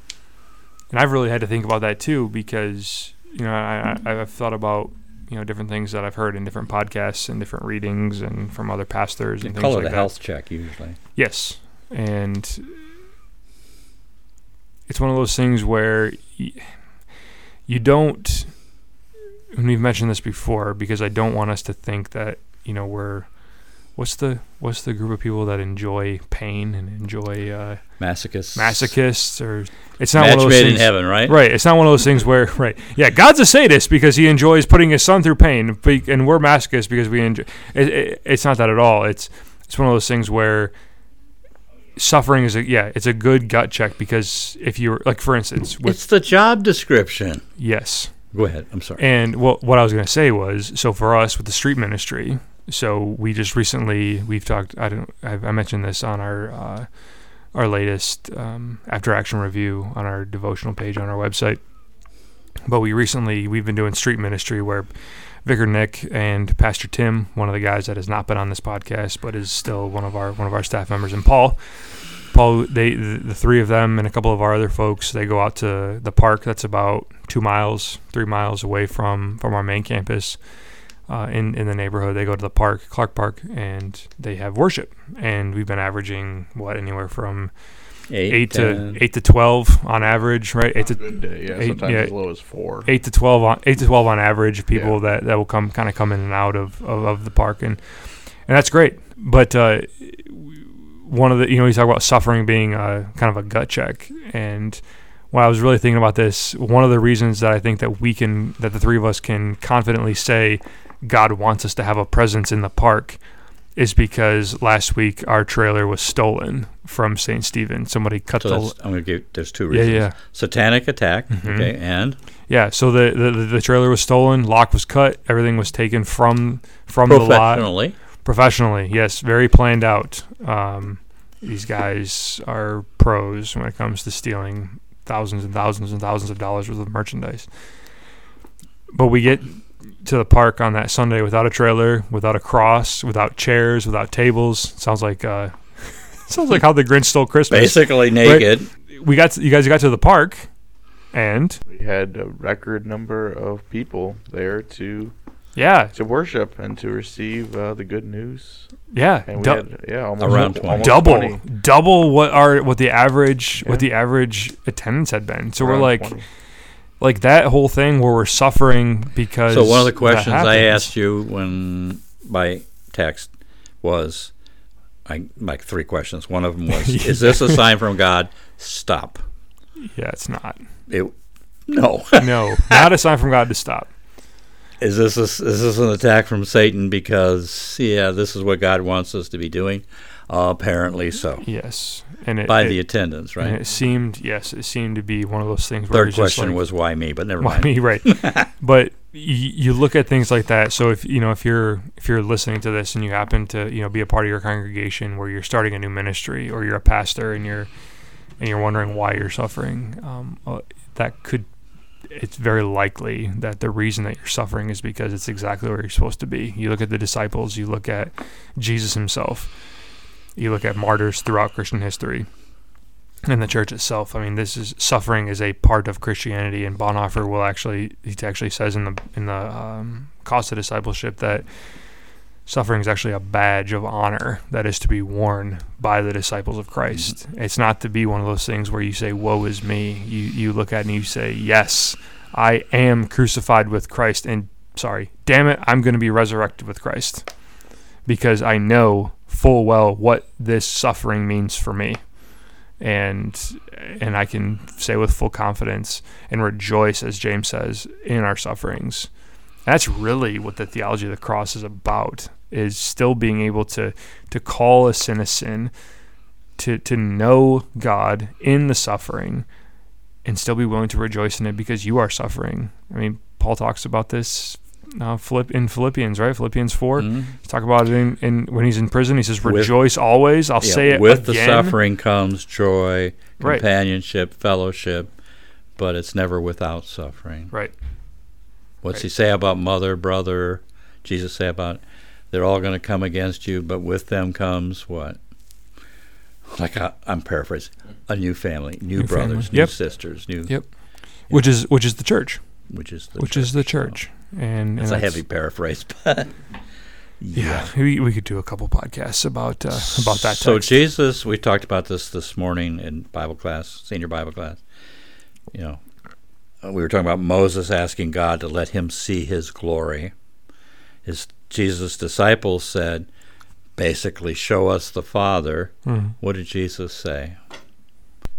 and I've really had to think about that too because you know I, I I've thought about you know different things that I've heard in different podcasts and different readings and from other pastors They and things call it like a that. health check usually. Yes, and it's one of those things where y- you don't. And we've mentioned this before because I don't want us to think that you know we're what's the what's the group of people that enjoy pain and enjoy uh, Masochists. masochists or it's not Match one of those made things. in heaven, right? Right, it's not one of those things where right, yeah, God's a sadist because he enjoys putting his son through pain, and we're masochists because we enjoy. It, it, it's not that at all. It's it's one of those things where suffering is a yeah, it's a good gut check because if you're like for instance with It's the job description. yes, Go ahead. I'm sorry. and what what I was going to say was so for us with the street ministry, so we just recently we've talked. I don't. I, I mentioned this on our uh, our latest um, after action review on our devotional page on our website. But we recently we've been doing street ministry where Vicar Nick and Pastor Tim, one of the guys that has not been on this podcast but is still one of our one of our staff members, and Paul. Paul, they the, three of them and a couple of our other folks, they go out to the park that's about two miles, three miles away from from our main campus. Uh, in in the neighborhood, they go to the park, Clark Park, and they have worship. And we've been averaging what anywhere from eight, to eight to twelve on average, right? Eight to day, yeah. eight- Sometimes yeah. as low as four. eight to twelve on eight to twelve on average people Yeah. that, that will come kind of come in and out of, of, of the park and and that's great. But uh, one of the you know you talk about suffering being a, kind of a gut check and when I was really thinking about this, one of the reasons that I think that we can that the three of us can confidently say God wants us to have a presence in the park is because last week our trailer was stolen from St. Stephen. Somebody cut So the that's, I'm going to give. There's two reasons. yeah yeah. Satanic attack. Mhm. Okay, and Yeah, so the, the the trailer was stolen, lock was cut, everything was taken from from the lot professionally. professionally. Yes, very planned out. Um, these guys are pros when it comes to stealing thousands and thousands and thousands of dollars worth of merchandise. But we get to the park on that Sunday without a trailer, without a cross, without chairs, without tables. Sounds like uh, sounds like how the Grinch stole Christmas. Basically naked. We got to, you guys got to the park, and We had a record number of people there to yeah, to worship and to receive uh, the good news. yeah, And we du- had yeah almost Around 20. almost double 20, double what our what the average what the average attendance had been so we're like 20. like that whole thing where we're suffering because So one of the questions I asked you when by text was, I like three questions. One of them was, "Is this a sign from God?" Stop. yeah it's not It. No. no not a sign from god to stop is this a, is this an attack from Satan? Because yeah, this is what God wants us to be doing. Uh, apparently so. yes and it, By it- the attendance, and right? it seemed yes it seemed to be one of those things where Third question like, was why me, but never I mind. mean, right. but you look at things like that. So if you know if you're if you're listening to this and you happen to you know be a part of your congregation where you're starting a new ministry or you're a pastor and you're and you're wondering why you're suffering, um, uh, that could it's very likely that the reason that you're suffering is because it's exactly where you're supposed to be. You look at the disciples, you look at Jesus himself, you look at martyrs throughout Christian history and the church itself. I mean, this is suffering is a part of Christianity, and Bonhoeffer will actually he actually says in the in the um, cost of discipleship that suffering is actually a badge of honor that is to be worn by the disciples of Christ. It's not to be one of those things where you say, "Woe is me." You you look at it and you say, "Yes, I am crucified with Christ," and sorry, damn it, I'm going to be resurrected with Christ because I know full well what this suffering means for me and and I can say with full confidence and rejoice, as James says, in our sufferings. That's really what the theology of the cross is about: is still being able to to call a sin a sin, to to know God in the suffering, and still be willing to rejoice in it because you are suffering. I mean, Paul talks about this. Uh, Philipp in Philippians, right? Philippians 4 Mhm. Talk about it in, in when he's in prison. He says, With- "Rejoice always." I'll Yeah, say it with the suffering comes joy, Right. companionship, fellowship, but it's never without suffering. Right. What's Right. he say about mother, brother? Jesus say about They're all going to come against you, but with them comes what? Like I, I'm paraphrasing, a new family, new, New brothers, family. new Yep. sisters, new, Yep. which is which is the church, which is the which church. is the So, church, and, it's a heavy paraphrase, but Yeah, we, we could do a couple podcasts about uh, about that. So. Jesus, we talked about this this morning in Bible class, senior Bible class. You know, uh, we were talking about Moses asking God to let him see His glory. His Jesus' disciples said, basically, "Show us the Father." Mhm. What did Jesus say?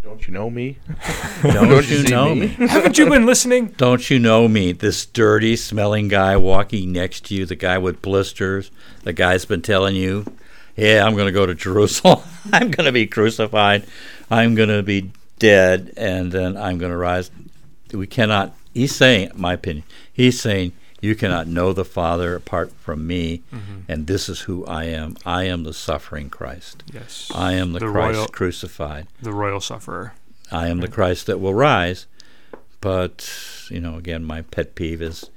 Don't you know me? Don't, Don't you you know me? me? Haven't you been listening? Don't you know me? This dirty smelling guy walking next to you, the guy with blisters, the guy's been telling you, Yeah, I'm going to go to Jerusalem. I'm going to be crucified. I'm going to be dead, and then I'm going to rise. We cannot, he's saying, my opinion, he's saying, You cannot know the Father apart from me, mm-hmm. and this is who I am. I am the suffering Christ. Yes, I am the, The Christ royal- crucified. the royal sufferer. I am the Christ that will rise. But, you know, again, my pet peeve is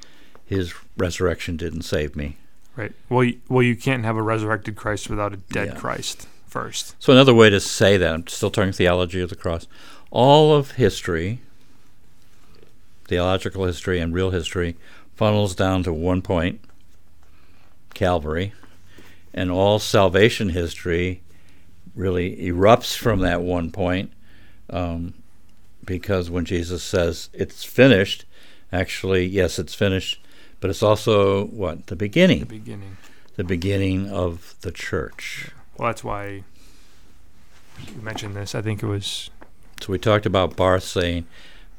his resurrection didn't save me. Right. Well, you, well, you can't have a resurrected Christ without a dead Yeah. Christ first. So, another way to say that, I'm still talking theology of the cross. All of history, theological history and real history, funnels down to one point Calvary. And all salvation history really erupts from that one point um, because when Jesus says it's finished, actually, yes, it's finished, but it's also what? The The beginning, beginning. the beginning of the church. Well, that's why you mentioned this. I think it was So we talked about Barth saying,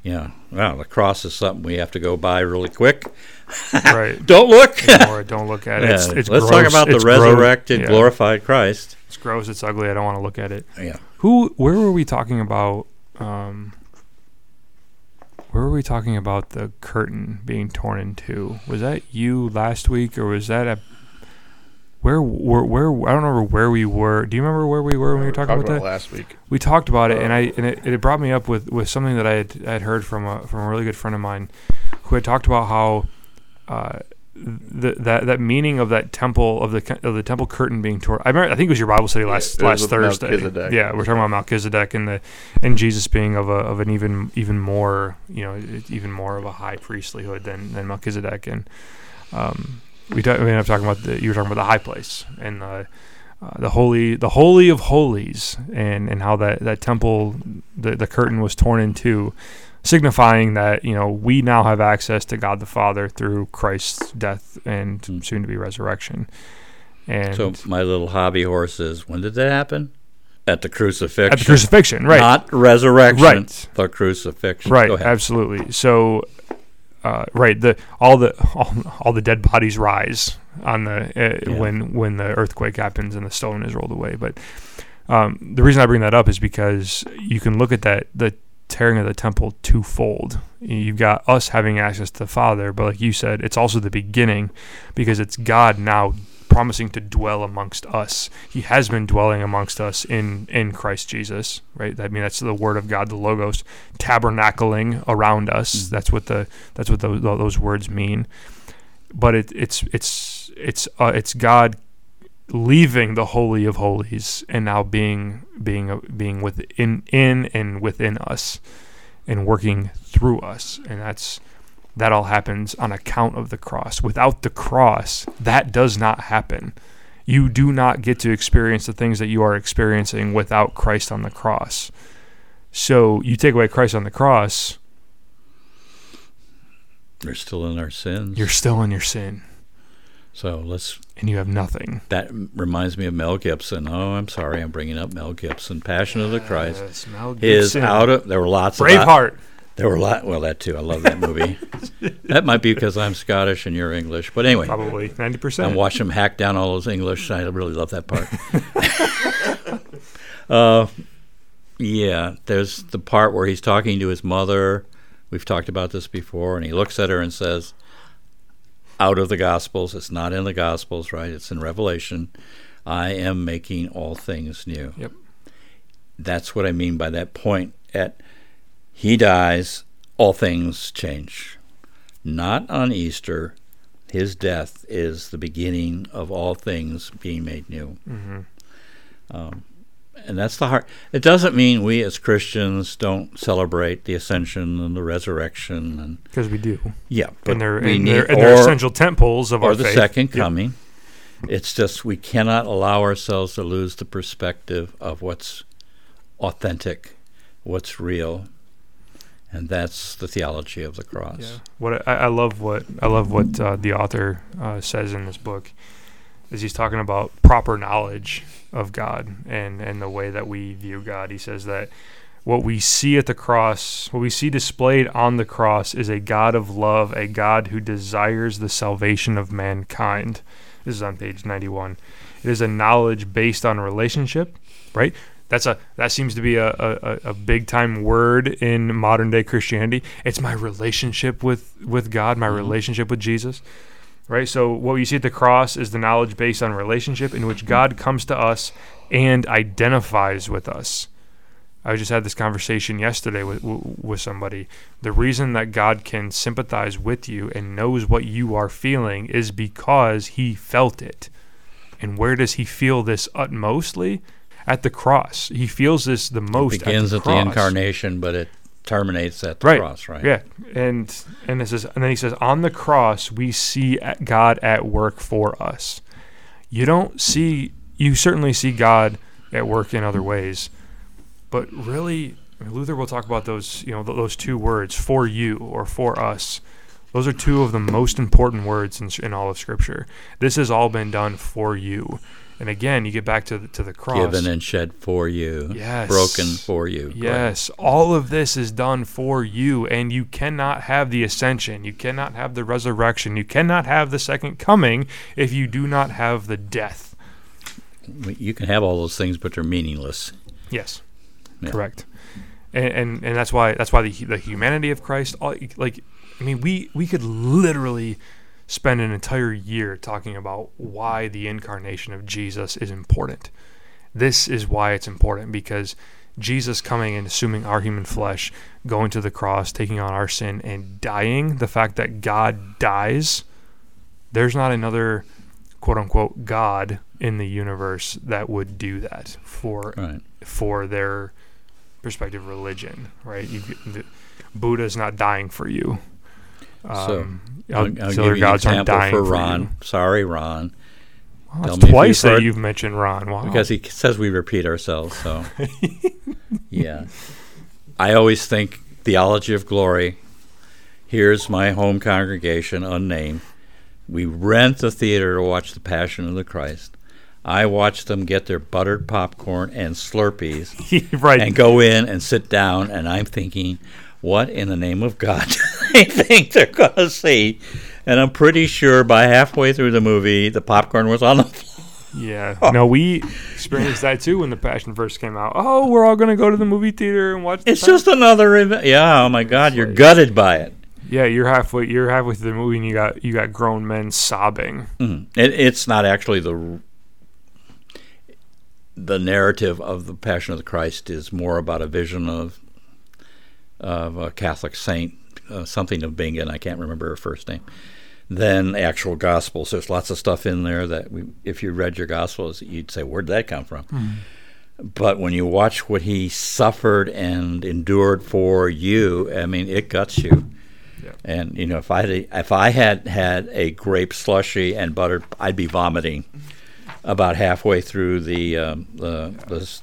you know, well, the cross is something we have to go by really quick. right. Don't look. Ignore it. Don't look at it. It's, Yeah, it's Let's gross. talk about the It's gross. resurrected, Yeah. glorified Christ. It's gross. It's ugly. I don't want to look at it. Yeah. Who? Where were we talking about? Um, where were we talking about the curtain being torn in two? Was that you last week, or was that a? Where, where, where? I don't remember where we were. Do you remember where we were when we were talking Talked about that? last week. We talked about it, and I and it, it brought me up with, with something that I had, I had heard from a from a really good friend of mine, who had talked about how uh, the, that that meaning of that temple of the of the temple curtain being torn. I remember. I think it was your Bible study last was last Thursday. Yeah, we're talking about Melchizedek and the and Jesus being of a of an even even more you know even more of a high priestlyhood than than Melchizedek and. Um, we, talk, we ended up talking about the you were talking about the high place and the uh, the holy the holy of holies and and how that that temple the the curtain was torn in two signifying that you know we now have access to God the Father through Christ's death and Mm. soon to be resurrection and So my little hobby horse is when did that happen? At the crucifixion. at the crucifixion right Not resurrection. Right. The crucifixion. right absolutely so uh, right the all the all, all the dead bodies rise on the uh, Yeah. when when the earthquake happens and the stone is rolled away but um, the reason I bring that up is because you can look at that the tearing of the temple twofold you've got us having access to the father but like you said it's also the beginning because it's God now promising to dwell amongst us he has been dwelling amongst us in in Christ Jesus right I mean that's the word of God the logos tabernacling around us. Mhm. That's what the that's what those, those words mean. But it, it's it's it's uh, it's God leaving the holy of holies and now being being uh, being within in and within us and working through us, and that's that all happens on account of the cross. Without the cross, that does not happen. You do not get to experience the things that you are experiencing without Christ on the cross. So you take away Christ on the cross, You're still in our sins. you're still in your sin so let's. and you have nothing. That reminds me of Mel Gibson. Oh, I'm sorry, I'm bringing up Mel Gibson. Passion of the Christ. Mel Gibson. out of. There were lots of. Braveheart. There were a lot. Well, that too. I love that movie. that might be because I'm Scottish and you're English. But anyway, Probably 90%. and watch him hack down all those English. I really love that part. uh, yeah, there's the part where he's talking to his mother. We've talked about this before, and he looks at her and says, "Out of the Gospels, it's not in the Gospels, right? It's in Revelation. I am making all things new." Yep. That's what I mean by that point. At he dies, all things change. Not on Easter, His death is the beginning of all things being made new. hmm Um, and that's the heart. It doesn't mean we as Christians don't celebrate the ascension and the resurrection and Because we do. yeah, but and they're, we and need they're, and they're or, essential tent poles of or our the faith. second Yep. coming. It's just we cannot allow ourselves to lose the perspective of what's authentic, what's real, and that's the theology of the cross. Yeah. What I, I love what I love what uh, the author uh, says in this book is he's talking about proper knowledge of God and and the way that we view God. He says that what we see at the cross, what we see displayed on the cross, is a God of love, a God who desires the salvation of mankind. This is on page ninety-one. It is a knowledge based on relationship, right? That's a that seems to be a, a, a big time word in modern day Christianity. It's my relationship with with God, my Mhm. relationship with Jesus. Right? So what you see at the cross is the knowledge based on relationship in which God comes to us and identifies with us. I just had this conversation yesterday with with somebody. The reason that God can sympathize with you and knows what you are feeling is because he felt it. And where does he feel this utmostly? At the cross. He feels this the most It begins at, at the, the, incarnation, but it terminates at the Right. cross, right? Yeah, and and this is and then he says on the cross we see God at work for us. You don't see you certainly see God at work in other ways, but really I mean, Luther will talk about those you know th- those two words for you or for us. Those are two of the most important words in, in all of Scripture. This has all been done for you. And again, you get back to the, to the cross. Given and shed for you, Yes. broken for you. Yes, all of this is done for you, and you cannot have the ascension, you cannot have the resurrection, you cannot have the second coming if you do not have the death. You can have all those things, but they're meaningless. Yes, Yeah. correct. And, and and that's why that's why the the humanity of Christ, all, like, I mean, we we could literally spend an entire year talking about why the incarnation of Jesus is important. This is why it's important because Jesus coming and assuming our human flesh, going to the cross, taking on our sin, and dying, the fact that God dies, there's not another quote unquote God in the universe that would do that for Right. for their perspective religion, right? You, the, Buddha's not dying for you. So, Um, I'll, I'll other give you an gods aren't example dying for for Ron. you. Sorry, Ron, Well, that's twice that you've mentioned Ron. Wow. because he says we repeat ourselves. So, yeah. I always think theology of glory. Here's my home congregation, unnamed. We rent the theater to watch the Passion of the Christ. I watch them get their buttered popcorn and Slurpees right. and go in and sit down, and I'm thinking, what in the name of God do they think they're going to see? And I'm pretty sure by halfway through the movie, the popcorn was on the floor. Yeah. No, we experienced that too when the Passion first came out. Oh, we're all gonna go to the movie theater and watch. It's just another event. Yeah, oh my God, you're gutted by it. yeah. You're halfway. You're halfway through the movie and you got you got grown men sobbing. Mhm. It, it's not actually the the narrative of the Passion of the Christ is more about a vision of of a Catholic saint, uh, something of Bingen. I can't remember her first name. Than actual Gospels. There's lots of stuff in there that, we, if you read your Gospels, you'd say, "Where'd that come from?" But when you watch what he suffered and endured for you, I mean, it guts you. Yeah. And you know, if I had, if I had had a grape slushy and butter, I'd be vomiting about halfway through the um, the, the s-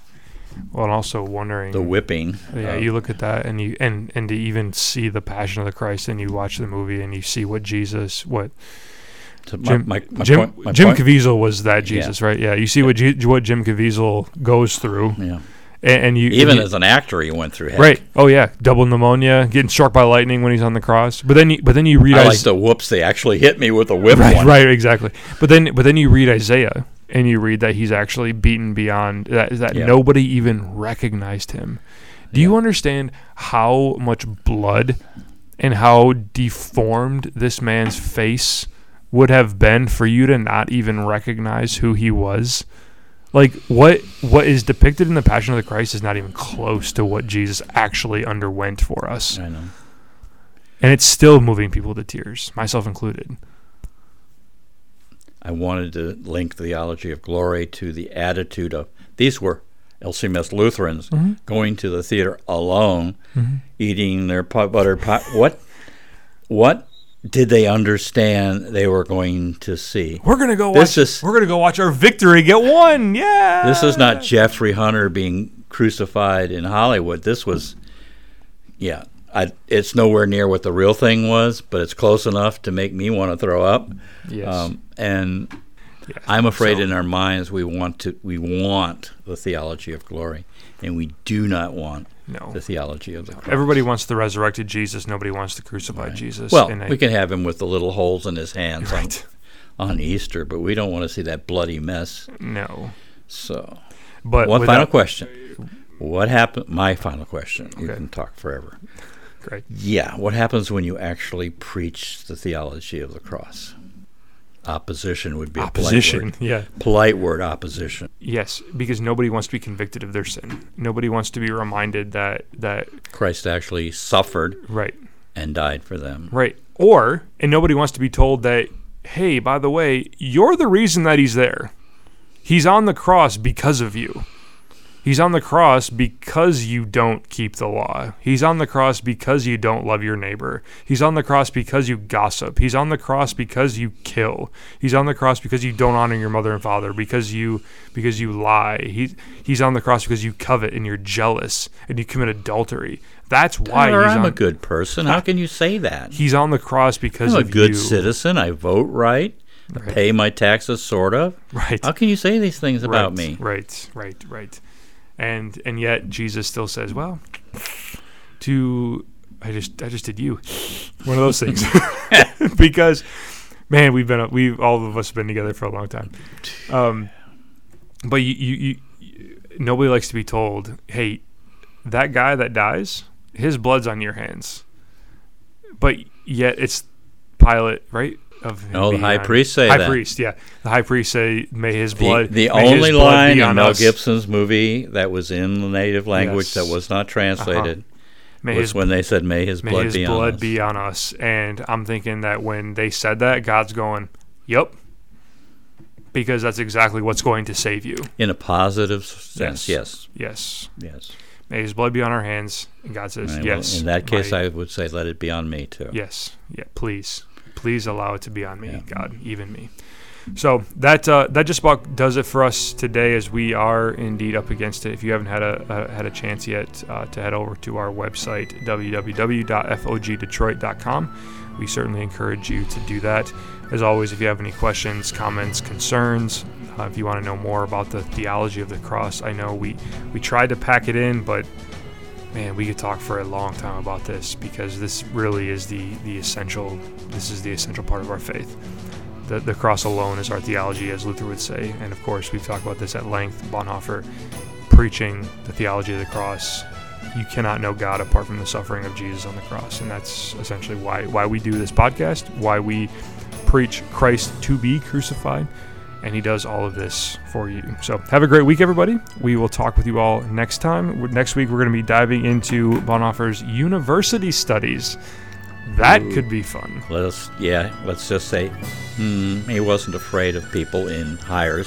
Well, and also wondering. the whipping. Yeah, you look at that and you and and to even see the Passion of the Christ and you watch the movie and you see what Jesus what to my- Jim my- my Jim, point- my Jim Caviezel was that Jesus, right? Yeah, you see what G, what Jim Caviezel goes through, yeah. and, and you Even and you- as an actor, he went through heck. right. Oh yeah, double pneumonia, getting struck by lightning when he's on the cross. But then you, but then you read I like the whoops. They actually hit me with a whip right, one. right, exactly. But then but then you read Isaiah and you read that he's actually beaten beyond that that Yeah. nobody even recognized him. Do you understand how much blood and how deformed this man's face would have been for you to not even recognize who he was? Like what what is depicted in the Passion of the Christ is not even close to what Jesus actually underwent for us. I know. And it's still moving people to tears, myself included. I wanted to link theology of glory to the attitude of these were LCMS Lutherans Mm-hmm. going to the theater alone, eating their pot buttered pot. What, what did they understand they were going to see? We're gonna go This watch. is- we're gonna go watch our victory get won. Yeah. This is not Jeffrey Hunter being crucified in Hollywood. This was, yeah, I, it's nowhere near what the real thing was, but it's close enough to make me want to throw up. Yes. Um, and Yes. I'm afraid So- in our minds we want to we want the theology of glory, and we do not want no. the theology of the cross. Everybody wants the resurrected Jesus. Nobody wants the crucified Jesus. well, I- we can have him with the little holes in his hands Right. on, on Easter, but we don't want to see that bloody mess. no. So, But one without- final question: What happened? My final question. You can talk forever. Yeah, what happens when you actually preach the theology of the cross? Opposition would be a polite Opposition. word. Yeah. Polite word, opposition. Yes, because nobody wants to be convicted of their sin. Nobody wants to be reminded that that Christ actually suffered right, and died for them. right, or and nobody wants to be told that hey, by the way, you're the reason that he's there. He's on the cross because of you. He's on the cross because you don't keep the law. He's on the cross because you don't love your neighbor. He's on the cross because you gossip. He's on the cross because you kill. He's on the cross because you don't honor your mother and father, because you because you lie. He he's on the cross because you covet and you're jealous and you commit adultery. That's why Tyler, he's I'm on a good person. How can you say that? He's on the cross because I'm a good you. citizen. I vote right. I Right. pay my taxes, sort of. Right. How can you say these things about right, me? Right, right, right. And and yet Jesus still says, "Well, to I just I just did you." One of those things. because man, we've been we all of us have been together for a long time. Um but you, you, you, nobody likes to be told, "Hey, that guy that dies, his blood's on your hands." But yet it's Pilate, right? Of No, the high on- priest say high that. priest, yeah. The high priest say, "May his The, blood." the only blood line be in on Mel us. Gibson's movie that was in the native language Yes. Uh-huh. that was not translated May was his when they said, "May his may blood his be blood on us." be on us. And I'm thinking that when they said that, God's going, "Yep," because that's exactly what's going to save you. in a positive sense, yes, Yes. yes. May his blood be on our hands. And God says, Right, well, "Yes." in that case, my- I would say, let it be on me too. Yes. Yeah. Please, please allow it to be on me, Yeah. God, even me. So that uh, that just about does it for us today, as we are indeed up against it. If you haven't had a, a had a chance yet uh, to head over to our website www.fogdetroit.com, we certainly encourage you to do that. As always, if you have any questions, comments, concerns, uh, if you want to know more about the theology of the cross, I know we we tried to pack it in, but man, we could talk for a long time about this because this really is the the essential. This is the essential part of our faith. The, the cross alone is our theology, as Luther would say, and of course we've talked about this at length. Bonhoeffer preaching the theology of the cross. You cannot know God apart from the suffering of Jesus on the cross, and that's essentially why why we do this podcast, why we preach Christ to be crucified, and He does all of this for you. So have a great week, everybody. We will talk with you all next time. Next week we're going to be diving into Bonhoeffer's university studies. That Ooh. could be fun. Let us, yeah, let's just say, hmm, he wasn't afraid of people in higher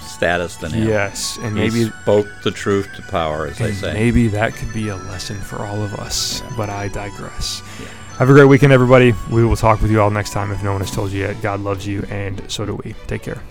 status than him. Yes, and He maybe spoke the truth to power, as they say. maybe that could be a lesson for all of us. But I digress. Yeah. Have a great weekend, everybody. We will talk with you all next time. If no one has told you yet, God loves you, and so do we. Take care.